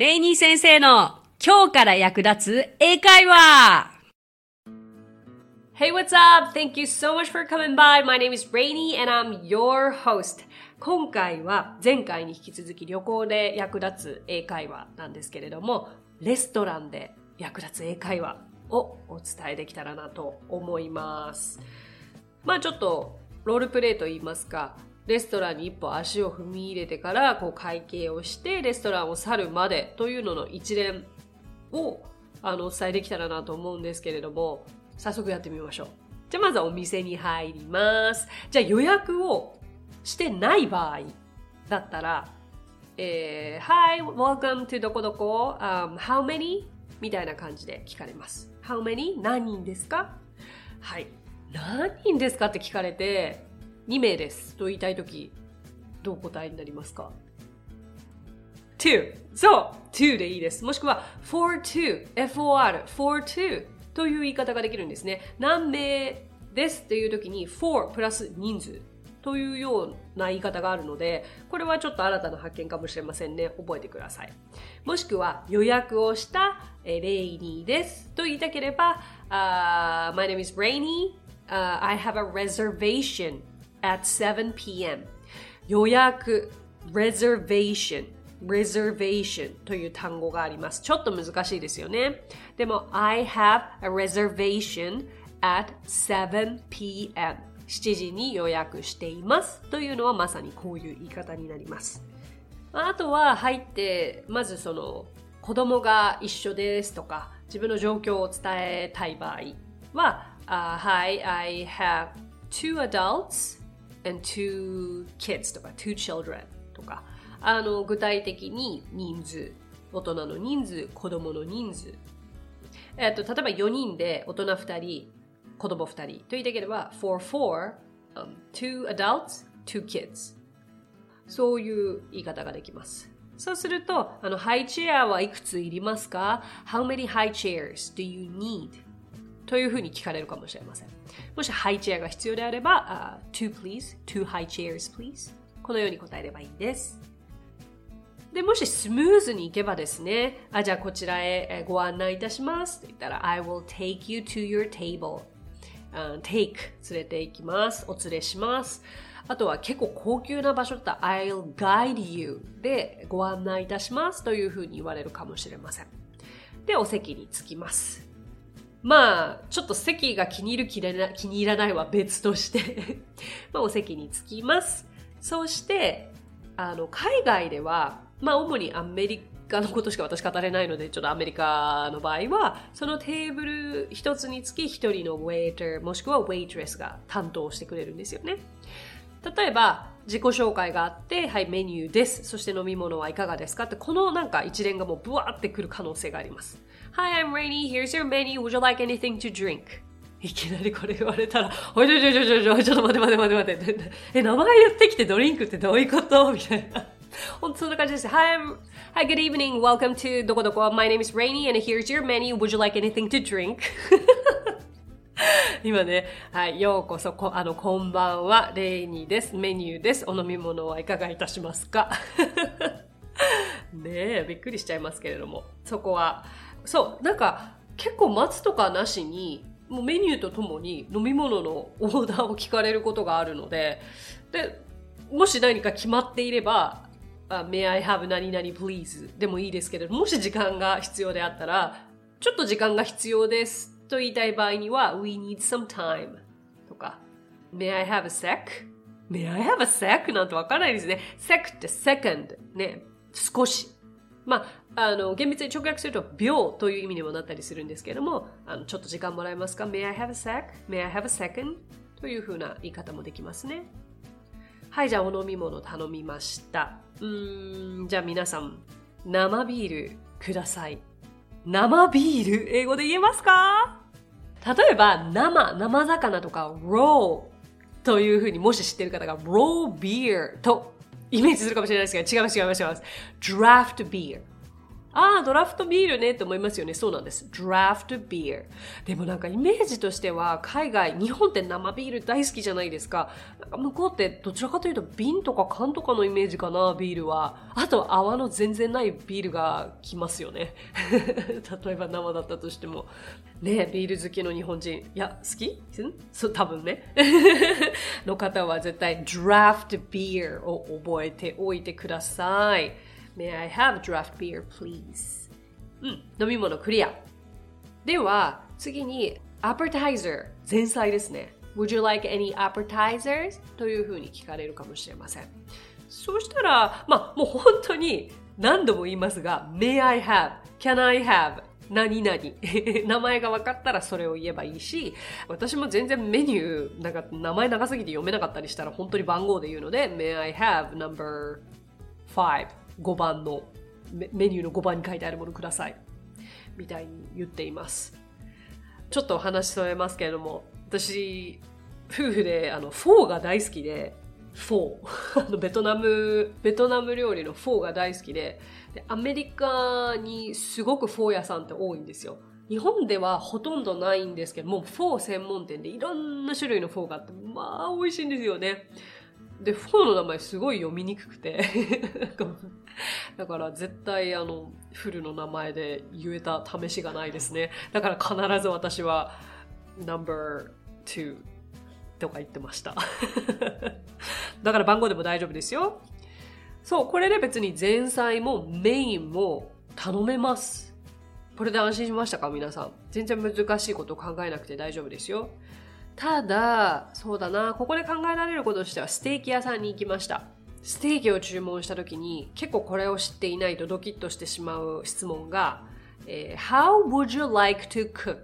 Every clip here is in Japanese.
レイニー先生の今日から役立つ英会話 Hey, what's up? Thank you so much for coming by. My name is Rainy and I'm your host. 今回は前回に引き続き旅行で役立つ英会話なんですけれども、レストランで役立つ英会話をお伝えできたらなと思います。まあちょっとロールプレイと言いますか、レストランに一歩足を踏み入れてからこう会計をしてレストランを去るまでというのの一連をあのお伝えできたらなと思うんですけれども早速やってみましょう。じゃあまずはお店に入ります。じゃあ予約をしてない場合だったら、えー、Hi, welcome to どこどこ、um, How many? みたいな感じで聞かれます。How many? 何人ですか？はい。何人ですかって聞かれて、2名ですと言いたいとき、どう答えになりますか ?to そう !to でいいです。もしくは for to。for, for to という言い方ができるんですね。何名ですっていうときに for プラス人数というような言い方があるので、これはちょっと新たな発見かもしれませんね。覚えてください。もしくは予約をしたレイニーですと言いたければ、uh, My name is Rainy.、Uh, I have a reservation at 7 p.m. 予約 reservation reservation という単語があります。ちょっと難しいですよね。でも I have a reservation at 7 p.m. 7時に予約していますというのはまさにこういう言い方になります。あとは入って、まずその子供が一緒ですとか自分の状況を伝えたい場合は、uh, Hi, I have two adults and two kids とか two children とかあの具体的に人数大人の人数子供の人数えっと例えば4人で大人2人子供2人と言いたければ for four、two adults two kids そういう言い方ができますそうすると、あの、ハイチェアはいくついりますか ?How many high chairs do you need? というふうに聞かれるかもしれません。もしハイチェアが必要であれば、uh, two please, two high chairs please このように答えればいいです。で、もしスムーズに行けばですね、あ、じゃあこちらへご案内いたしますって言ったら、I will take you to your table. Uh, take 連れて行きます。お連れします。あとは結構高級な場所だったら I'll guide you でご案内いたしますというふうに言われるかもしれません。で、お席に着きます。まあ、ちょっと席が気に入る気気に入らないは別として まあ、お席に着きます。そして、あの、海外では、まあ、主にアメリカのことしか私語れないので、ちょっとアメリカの場合は、そのテーブル一つにつき一人のウェイター、もしくはウェイトレスが担当してくれるんですよね。例えば、自己紹介があって、はい、メニューです。そして飲み物はいかがですかって、このなんか一連がもうブワーってくる可能性があります。Hi, I'm Rainy. Here's your menu. Would you like anything to drink? いきなりこれ言われたら、おいちょちょちょちょちょ、ちょっと待って待って待って待って。え、名前言ってきてドリンクってどういうこと？みたいな。本当そんな感じです。Hi, I'm, hi, good evening. Welcome to どこどこ。My name is Rainy and here's your menu. Would you like anything to drink? 今ね、はい、ようこそ、こあの、こんばんは、レイニーです。メニューです。お飲み物はいかがいたしますか？ねえ、びっくりしちゃいますけれども。そこは、そう、なんか、結構待つとかなしに、もうメニューとともに飲み物のオーダーを聞かれることがあるので、で、もし何か決まっていれば、uh, May I have 何々 please でもいいですけれどもし時間が必要であったら、ちょっと時間が必要ですと言いたい場合には、We need some time とか、May I have a sec?May I have a sec? なんてわからないですね。sec って second ね、少し。まあ、あの、厳密に直訳すると秒という意味にもなったりするんですけれども、あのちょっと時間もらえますか ?May I have a sec?May I have a second? というふうな言い方もできますね。はい、じゃあお飲み物頼みました。うーん、じゃあ皆さん、生ビールください。生ビール？英語で言えますか？例えば、生、生魚とか、raw というふうにもし知ってる方が、raw beer とイメージするかもしれないですけど、違います違います違います。draft beer。ああ、ドラフトビールねって思いますよね。そうなんです。ドラフトビール。でもなんかイメージとしては、海外、日本って生ビール大好きじゃないですか。か向こうってどちらかというと瓶とか缶とかのイメージかな、ビールは。あと泡の全然ないビールが来ますよね。例えば生だったとしても。ねえビール好きの日本人。いや、好き？そう、多分ね。の方は絶対ドラフトビールを覚えておいてください。May I have draft beer, please? うん、飲み物クリア。では、次に、appetizer、前菜ですね。Would you like any appetizers? というふうに聞かれるかもしれません。そうしたら、まあ、もう本当に何度も言いますが、May I have? Can I have? 何々 名前が分かったらそれを言えばいいし、私も全然メニュー、なんか名前長すぎて読めなかったりしたら本当に番号で言うので、May I have number 5 5番のメニューの5番に書いてあるものください。みたいに言っています。ちょっとお話し添えますけれども、私、夫婦であのフォーが大好きで、フォー。ベトナム、ベトナム料理のフォーが大好きでで、アメリカにすごくフォー屋さんって多いんですよ。日本ではほとんどないんですけども、フォー専門店でいろんな種類のフォーがあって、まあ美味しいんですよね。で、フォーの名前すごい読みにくくて だから絶対あの、フルの名前で言えた試しがないですね。だから必ず私は No.2 とか言ってました。だから番号でも大丈夫ですよ。そう、これで別に前菜もメインも頼めます。これで安心しましたか？皆さん。全然難しいこと考えなくて大丈夫ですよ。ただ、そうだな、ここで考えられることとしては、ステーキ屋さんに行きました。ステーキを注文した時に、結構これを知っていないとドキッとしてしまう質問が、えー、How would you like to cook?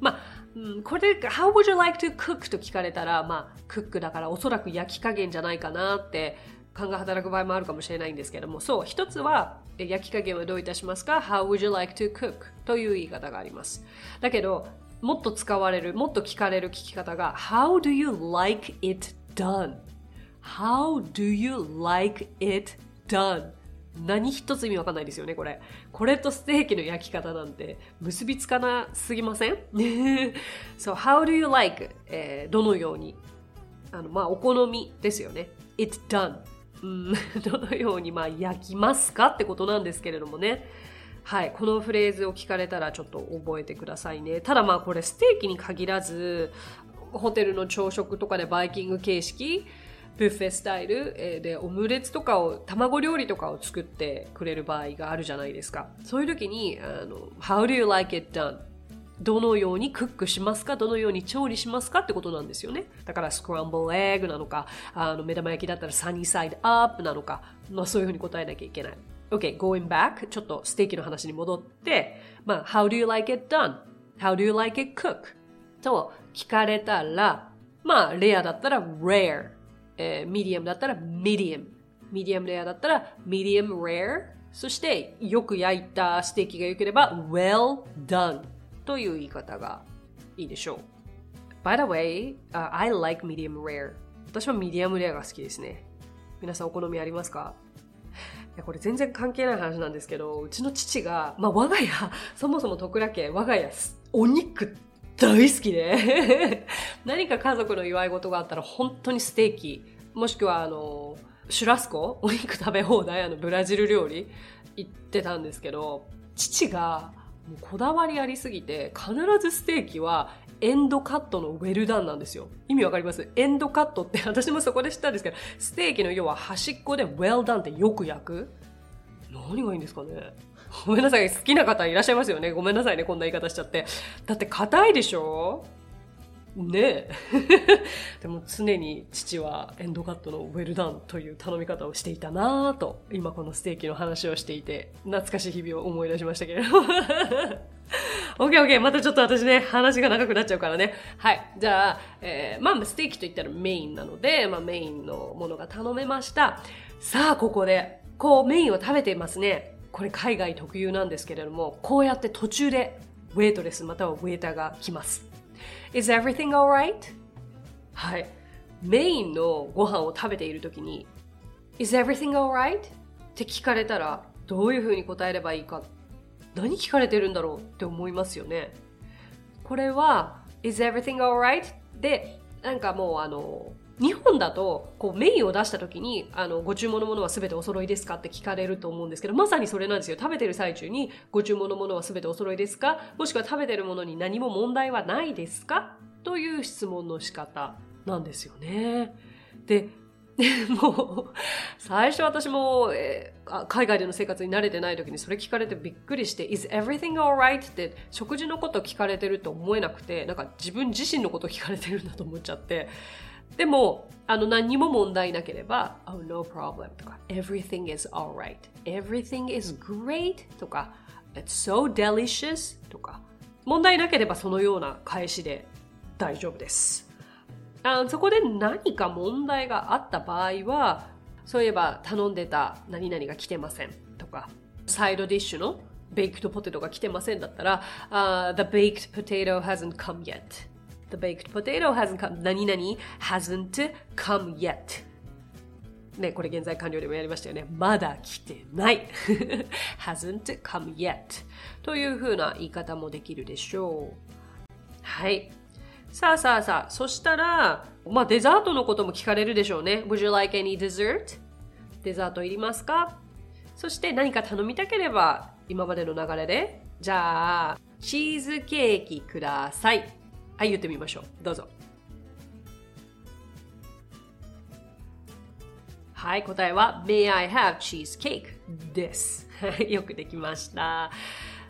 まあ、うん、これ、How would you like to cook? と聞かれたら、まあ、クックだからおそらく焼き加減じゃないかなって勘が働く場合もあるかもしれないんですけども、そう、一つは、焼き加減はどういたしますか ?How would you like to cook? という言い方があります。だけど、もっと使われる、もっと聞かれる聞き方が How do you like it done?How do you like it done? 何一つ意味わかんないですよね、これ。これとステーキの焼き方なんて結びつかなすぎません ?So, how do you like? えー、どのように？あの、まあ、お好みですよね。it done. うん、どのように、まあ、焼きますかってことなんですけれどもね。はい、このフレーズを聞かれたらちょっと覚えてくださいね。ただまあこれステーキに限らず、ホテルの朝食とかでバイキング形式、ブッフェスタイルでオムレツとかを、卵料理とかを作ってくれる場合があるじゃないですか。そういう時に、あの、How do you like it done? どのようにクックしますか？どのように調理しますかってことなんですよね。だからスクランブルエッグなのか、あの目玉焼きだったらサニーサイドアップなのか、まあそういうふうに答えなきゃいけない。Okay, going back, ちょっとステーキの話に戻って、まあ、how do you like it done?how do you like it cook? と聞かれたら、まあ、レアだったら rare、えー、ミディアムだったら medium、ミディアムレアだったら medium rare、そしてよく焼いたステーキが良ければ well done という言い方がいいでしょう。By the way,、uh, I like medium rare. 私はミディアムレアが好きですね。皆さんお好みありますか？いやこれ全然関係ない話なんですけど、うちの父が、まあ我が家、そもそも徳良家、我が家、お肉大好きで 何か家族の祝い事があったら本当にステーキ、もしくはあの、シュラスコお肉食べ放題、あの、ブラジル料理行ってたんですけど、父が、もうこだわりありすぎて、必ずステーキはエンドカットのウェルダンなんですよ。意味わかります？エンドカットって 私もそこで知ったんですけど、ステーキの要は端っこでウェルダンってよく焼く何がいいんですかね？ごめんなさい。好きな方いらっしゃいますよね？ごめんなさいね。こんな言い方しちゃって。だって硬いでしょ？ねえ。でも常に父はエンドカットのウェルダンという頼み方をしていたなぁと、今このステーキの話をしていて、懐かしい日々を思い出しましたけれども。オッケーオッケー。またちょっと私ね、話が長くなっちゃうからね。はい。じゃあ、えー、まあ、ステーキと言ったらメインなので、まあ、メインのものが頼めました。さあ、ここで、こう、メインを食べていますね。これ海外特有なんですけれども、こうやって途中で、ウェイトレスまたはウェイターが来ます。Is everything alright? はい。メインのご飯を食べているときに、Is everything alright? って聞かれたら、どういうふうに答えればいいか、何聞かれてるんだろうって思いますよね。これは、is everything alright? で、なんかもうあの、日本だとこうメインを出した時にあのご注文のものは全てお揃いですかって聞かれると思うんですけどまさにそれなんですよ食べてる最中にご注文のものは全てお揃いですか？もしくは食べてるものに何も問題はないですか？という質問の仕方なんですよね。でもう、最初私も、えー、海外での生活に慣れてない時にそれ聞かれてびっくりして、is everything alright? って食事のこと聞かれてると思えなくて、なんか自分自身のこと聞かれてるんだと思っちゃって。でも、あの何にも問題なければ、oh no problem とか、everything is alright, everything is great とか、it's so delicious とか、問題なければそのような返しで大丈夫です。あそこで何か問題があった場合は、そういえば頼んでた何々が来てませんとか、サイドディッシュのベイクトポテトが来てませんだったら、uh, The baked potato hasn't come yet. The baked potato hasn't come. 何々 hasn't come yet. ね、これ現在完了でもやりましたよね。まだ来てない。hasn't come yet. というふうな言い方もできるでしょう。はい。さあさあさあ、そしたら、まあデザートのことも聞かれるでしょうね。Would you like any dessert? デザートいりますか？そして何か頼みたければ、今までの流れで、じゃあ、チーズケーキください。はい、言ってみましょう。どうぞ。はい、答えは May I have cheesecake? です。よくできました。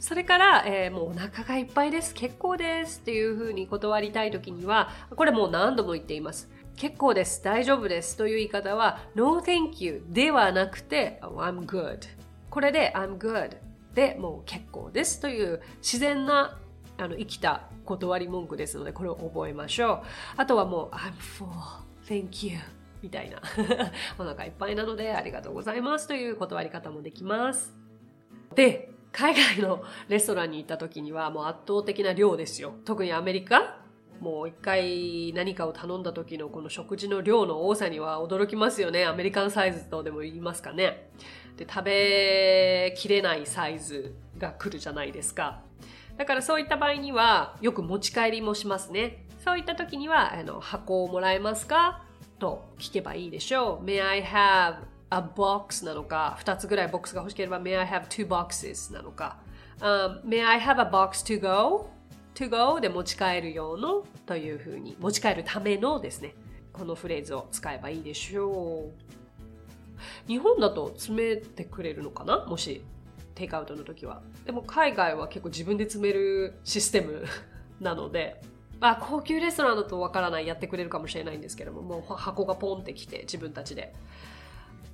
それから、えー、もうお腹がいっぱいです。結構ですっていうふうに断りたいときには、これもう何度も言っています。結構です。大丈夫です。という言い方は、No thank you ではなくて、oh, I'm good。これで I'm good でもう結構ですという自然なあの生きた断り文句ですので、これを覚えましょう。あとはもう I'm full. Thank you. みたいな。お腹いっぱいなのでありがとうございますという断り方もできます。で、海外のレストランに行った時にはもう圧倒的な量ですよ。特にアメリカもう一回何かを頼んだ時のこの食事の量の多さには驚きますよね。アメリカンサイズとでも言いますかね。で、食べきれないサイズが来るじゃないですか。だからそういった場合にはよく持ち帰りもしますね。そういった時にはあの箱をもらえますか？と聞けばいいでしょう。May I have a box なのか、2つぐらいボックスが欲しければ May I have two boxes なのか、um, May I have a box to go? to go で持ち帰る用のというふうに持ち帰るためのですね。このフレーズを使えばいいでしょう。日本だと詰めてくれるのかな？もしテイクアウトの時は。でも海外は結構自分で詰めるシステム なので、まあ高級レストランだとわからないやってくれるかもしれないんですけども、もう箱がポンってきて自分たちで。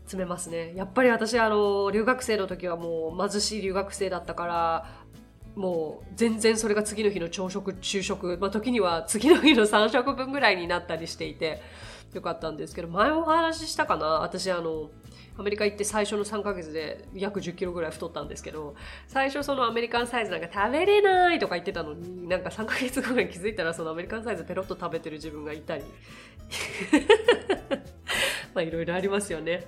詰めますね。やっぱり私、あの、留学生の時はもう貧しい留学生だったから、もう全然それが次の日の朝食、昼食、まあ時には次の日の3食分ぐらいになったりしていて、よかったんですけど、前お話ししたかな私あの、アメリカ行って最初の3ヶ月で約10キロぐらい太ったんですけど、最初そのアメリカンサイズなんか食べれないとか言ってたのに、なんか3ヶ月後に気づいたらそのアメリカンサイズペロッと食べてる自分がいたり。まあいろいろありますよね。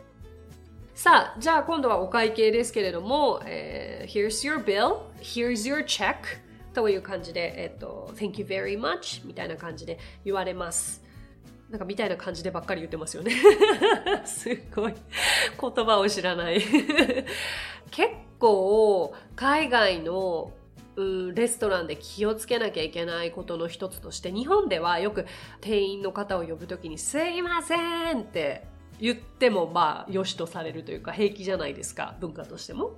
さあ、じゃあ今度はお会計ですけれども、えー、Here's your bill, here's your check という感じで、えっと、Thank you very much みたいな感じで言われます。なんかみたいな感じでばっかり言ってますよね。すごい。言葉を知らない 結構、海外のレストランで気をつけなきゃいけないことの一つとして、日本ではよく店員の方を呼ぶときに、すいませんって言ってもまあ良しとされるというか平気じゃないですか文化としても。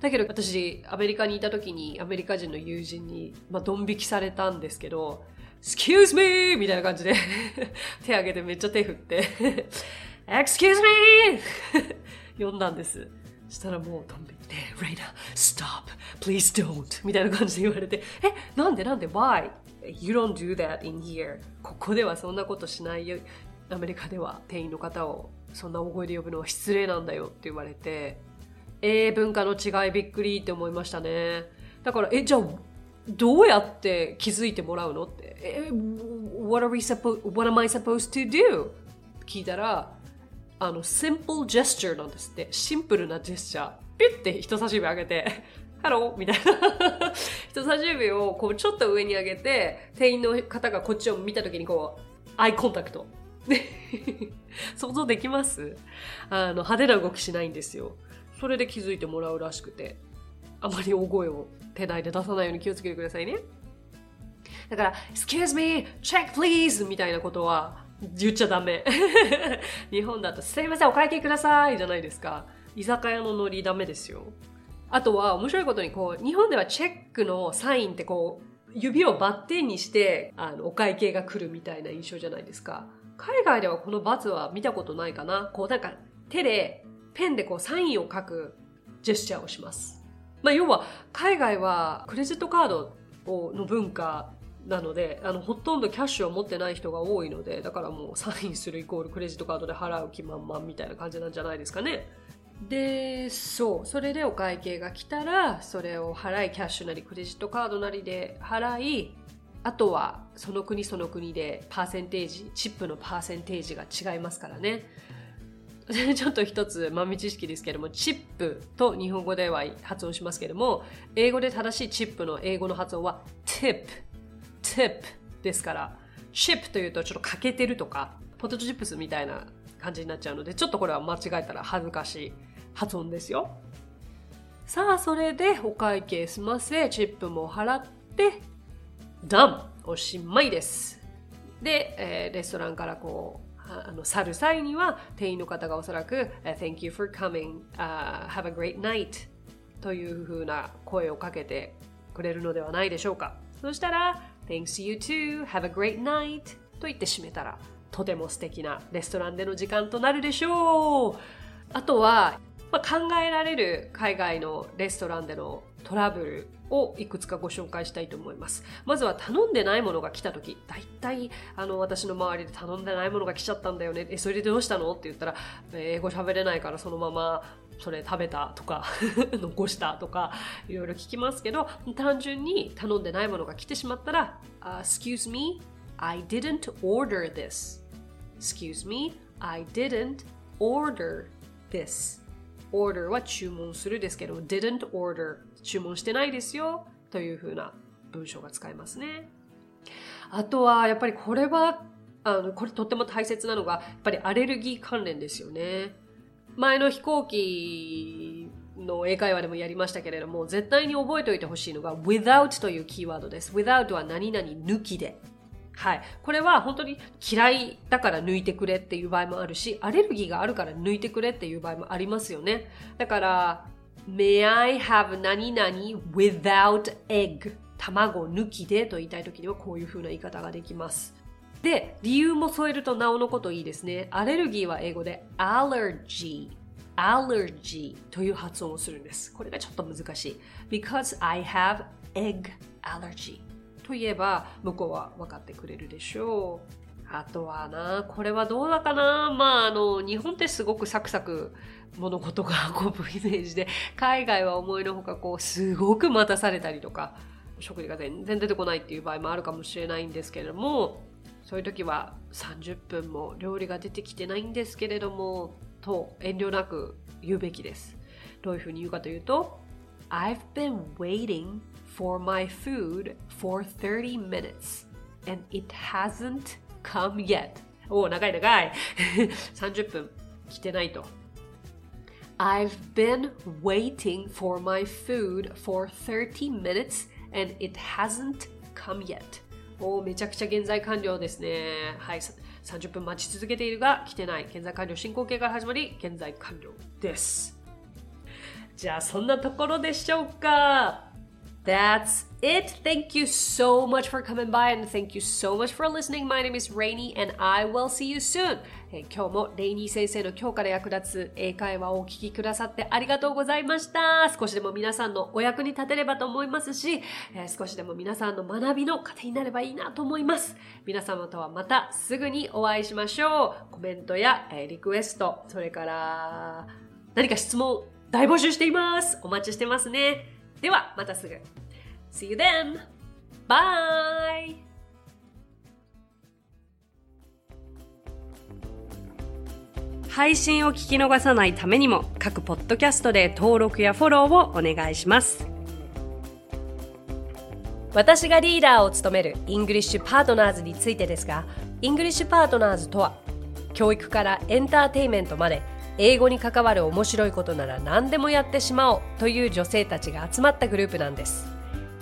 だけど私アメリカにいた時にアメリカ人の友人に、まあ、ドン引きされたんですけど Excuse me! みたいな感じで 手挙げてめっちゃ手振って Excuse me! 呼んだんです。したらもうドン引いて Reina, stop! Please don't! みたいな感じで言われてえ、なんで？なんで？Why? You don't do that in here. ここではそんなことしないよ。アメリカでは店員の方をそんな大声で呼ぶのは失礼なんだよって言われて、えー、文化の違いびっくりって思いましたね。だから、え、じゃあ、どうやって気づいてもらうのって、え、what are we supposed, what am I supposed to do? 聞いたら、あの、simple gesture なんですって。シンプルなジェスチャー。ピュッて人差し指上げて、ハローみたいな。人差し指をこうちょっと上に上げて、店員の方がこっちを見た時にこう、アイコンタクト。想像できます？あの、派手な動きしないんですよ。それで気づいてもらうらしくて。あまり大声を手内で出さないように気をつけてくださいね。だから、excuse me, check please みたいなことは言っちゃダメ。日本だと、すいません、お会計くださいじゃないですか。居酒屋のノリダメですよ。あとは、面白いことに、こう、日本ではチェックのサインってこう、指をバッテンにして、あの、お会計が来るみたいな印象じゃないですか。海外ではこのバツは見たことないかな。こう、なんか、手で、ペンでこう、サインを書くジェスチャーをします。まあ、要は、海外はクレジットカードの文化なので、あの、ほとんどキャッシュを持ってない人が多いので、だからもうサインするイコールクレジットカードで払う気満々みたいな感じなんじゃないですかね。で、そう。それでお会計が来たら、それを払い、キャッシュなりクレジットカードなりで払い、あとはその国その国でパーセンテージ、チップのパーセンテージが違いますからね。ちょっと一つ豆知識ですけども、チップと日本語では発音しますけども、英語で正しいチップの英語の発音は tip tip ですから、チップというとちょっと欠けてるとか、ポテトチップスみたいな感じになっちゃうので、ちょっとこれは間違えたら恥ずかしい発音ですよ。さあ、それでお会計済ませ、チップも払って、ダンおしまいです。で、えー、レストランからこう、あの去る際には店員の方がおそらく Thank you for coming、uh, have a great night というふうな声をかけてくれるのではないでしょうかそしたら Thanks you too. Have a great night. と言って締めたら、とても素敵なレストランでの時間となるでしょう。あとは、まあ、考えられる海外のレストランでのトラブルをいくつかご紹介したいと思います。まずは頼んでないものが来た時、だいたいあの私の周りで頼んでないものが来ちゃったんだよね。え、それでどうしたの？って言ったら、英語喋れないからそのままそれ食べたとか 残したとかいろいろ聞きますけど単純に頼んでないものが来てしまったら、uh, Excuse me, I didn't order this. Excuse me, I didn't order this. order は注文するですけど didn't order 注文してないですよというふうな文章が使えますね。あとはやっぱりこれはあのこれとっても大切なのがやっぱりアレルギー関連ですよね。前の飛行機の英会話でもやりましたけれども、絶対に覚えておいてほしいのが without というキーワードです。without は何々抜きで。はい。これは本当に嫌いだから抜いてくれっていう場合もあるし、アレルギーがあるから抜いてくれっていう場合もありますよね。だから、May I have 何々 without egg? 卵抜きでと言いたいときにはこういう風な言い方ができます。で、理由も添えるとなおのこといいですね。アレルギーは英語で allergy allergy という発音をするんです。これがちょっと難しい。because I have egg allergy といえば向こうは分かってくれるでしょう。あとはな、これはどうだかなまああの、日本ってすごくサクサク物事が 運ぶイメージで、海外は思いのほかこう、すごく待たされたりとか、食事が全然出てこないっていう場合もあるかもしれないんですけれども、そういう時は30分も料理が出てきてないんですけれども、と遠慮なく言うべきです。どういうふうに言うかというと、I've been waiting for my food for 30 minutes and it hasn't come yet? おお、長い長い。30分来てないと。I've been waiting for my food for 30 minutes and it hasn't come yet. おおめちゃくちゃ現在完了ですね。はい。30分待ち続けているが来てない。現在完了進行形から始まり、現在完了です。じゃあそんなところでしょうか That's it. Thank you so much for coming by and thank you so much for listening. My name is Rainy and I will see you soon. 今日もレイニー先生の今日から役立つ英会話をお聞きくださってありがとうございました。少しでも皆さんのお役に立てればと思いますし、少しでも皆さんの学びの糧になればいいなと思います。皆様とはまたすぐにお会いしましょう。コメントや、リクエスト、それから何か質問大募集しています。お待ちしてますね。では、またすぐ。See you then! Bye! 配信を聞き逃さないためにも各ポッドキャストで登録やフォローをお願いします私がリーダーを務める English Partners についてですが English Partners とは教育からエンターテインメントまで英語に関わる面白いことなら何でもやってしまおうという女性たちが集まったグループなんです。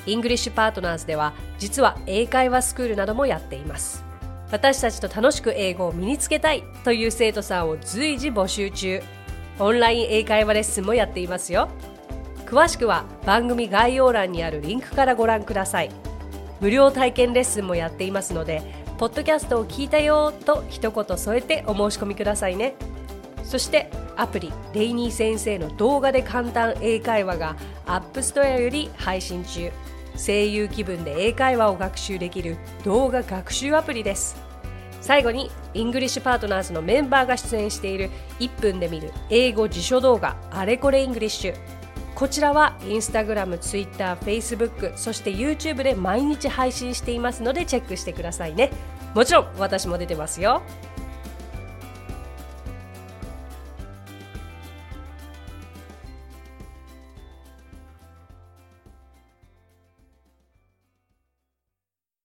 English Partners では実は英会話スクールなどもやっています。私たちと楽しく英語を身につけたいという生徒さんを随時募集中。オンライン英会話レッスンもやっていますよ。詳しくは番組概要欄にあるリンクからご覧ください。無料体験レッスンもやっていますのでポッドキャストを聞いたよと一言添えてお申し込みくださいね。そしてアプリレイニー先生の動画で簡単英会話が App Store より配信中声優気分で英会話を学習できる動画学習アプリです最後に English Partners のメンバーが出演している1分で見る英語辞書動画あれこれ English こちらは Instagram、Twitter、Facebook、そして YouTube で毎日配信していますのでチェックしてくださいね。もちろん私も出てますよ。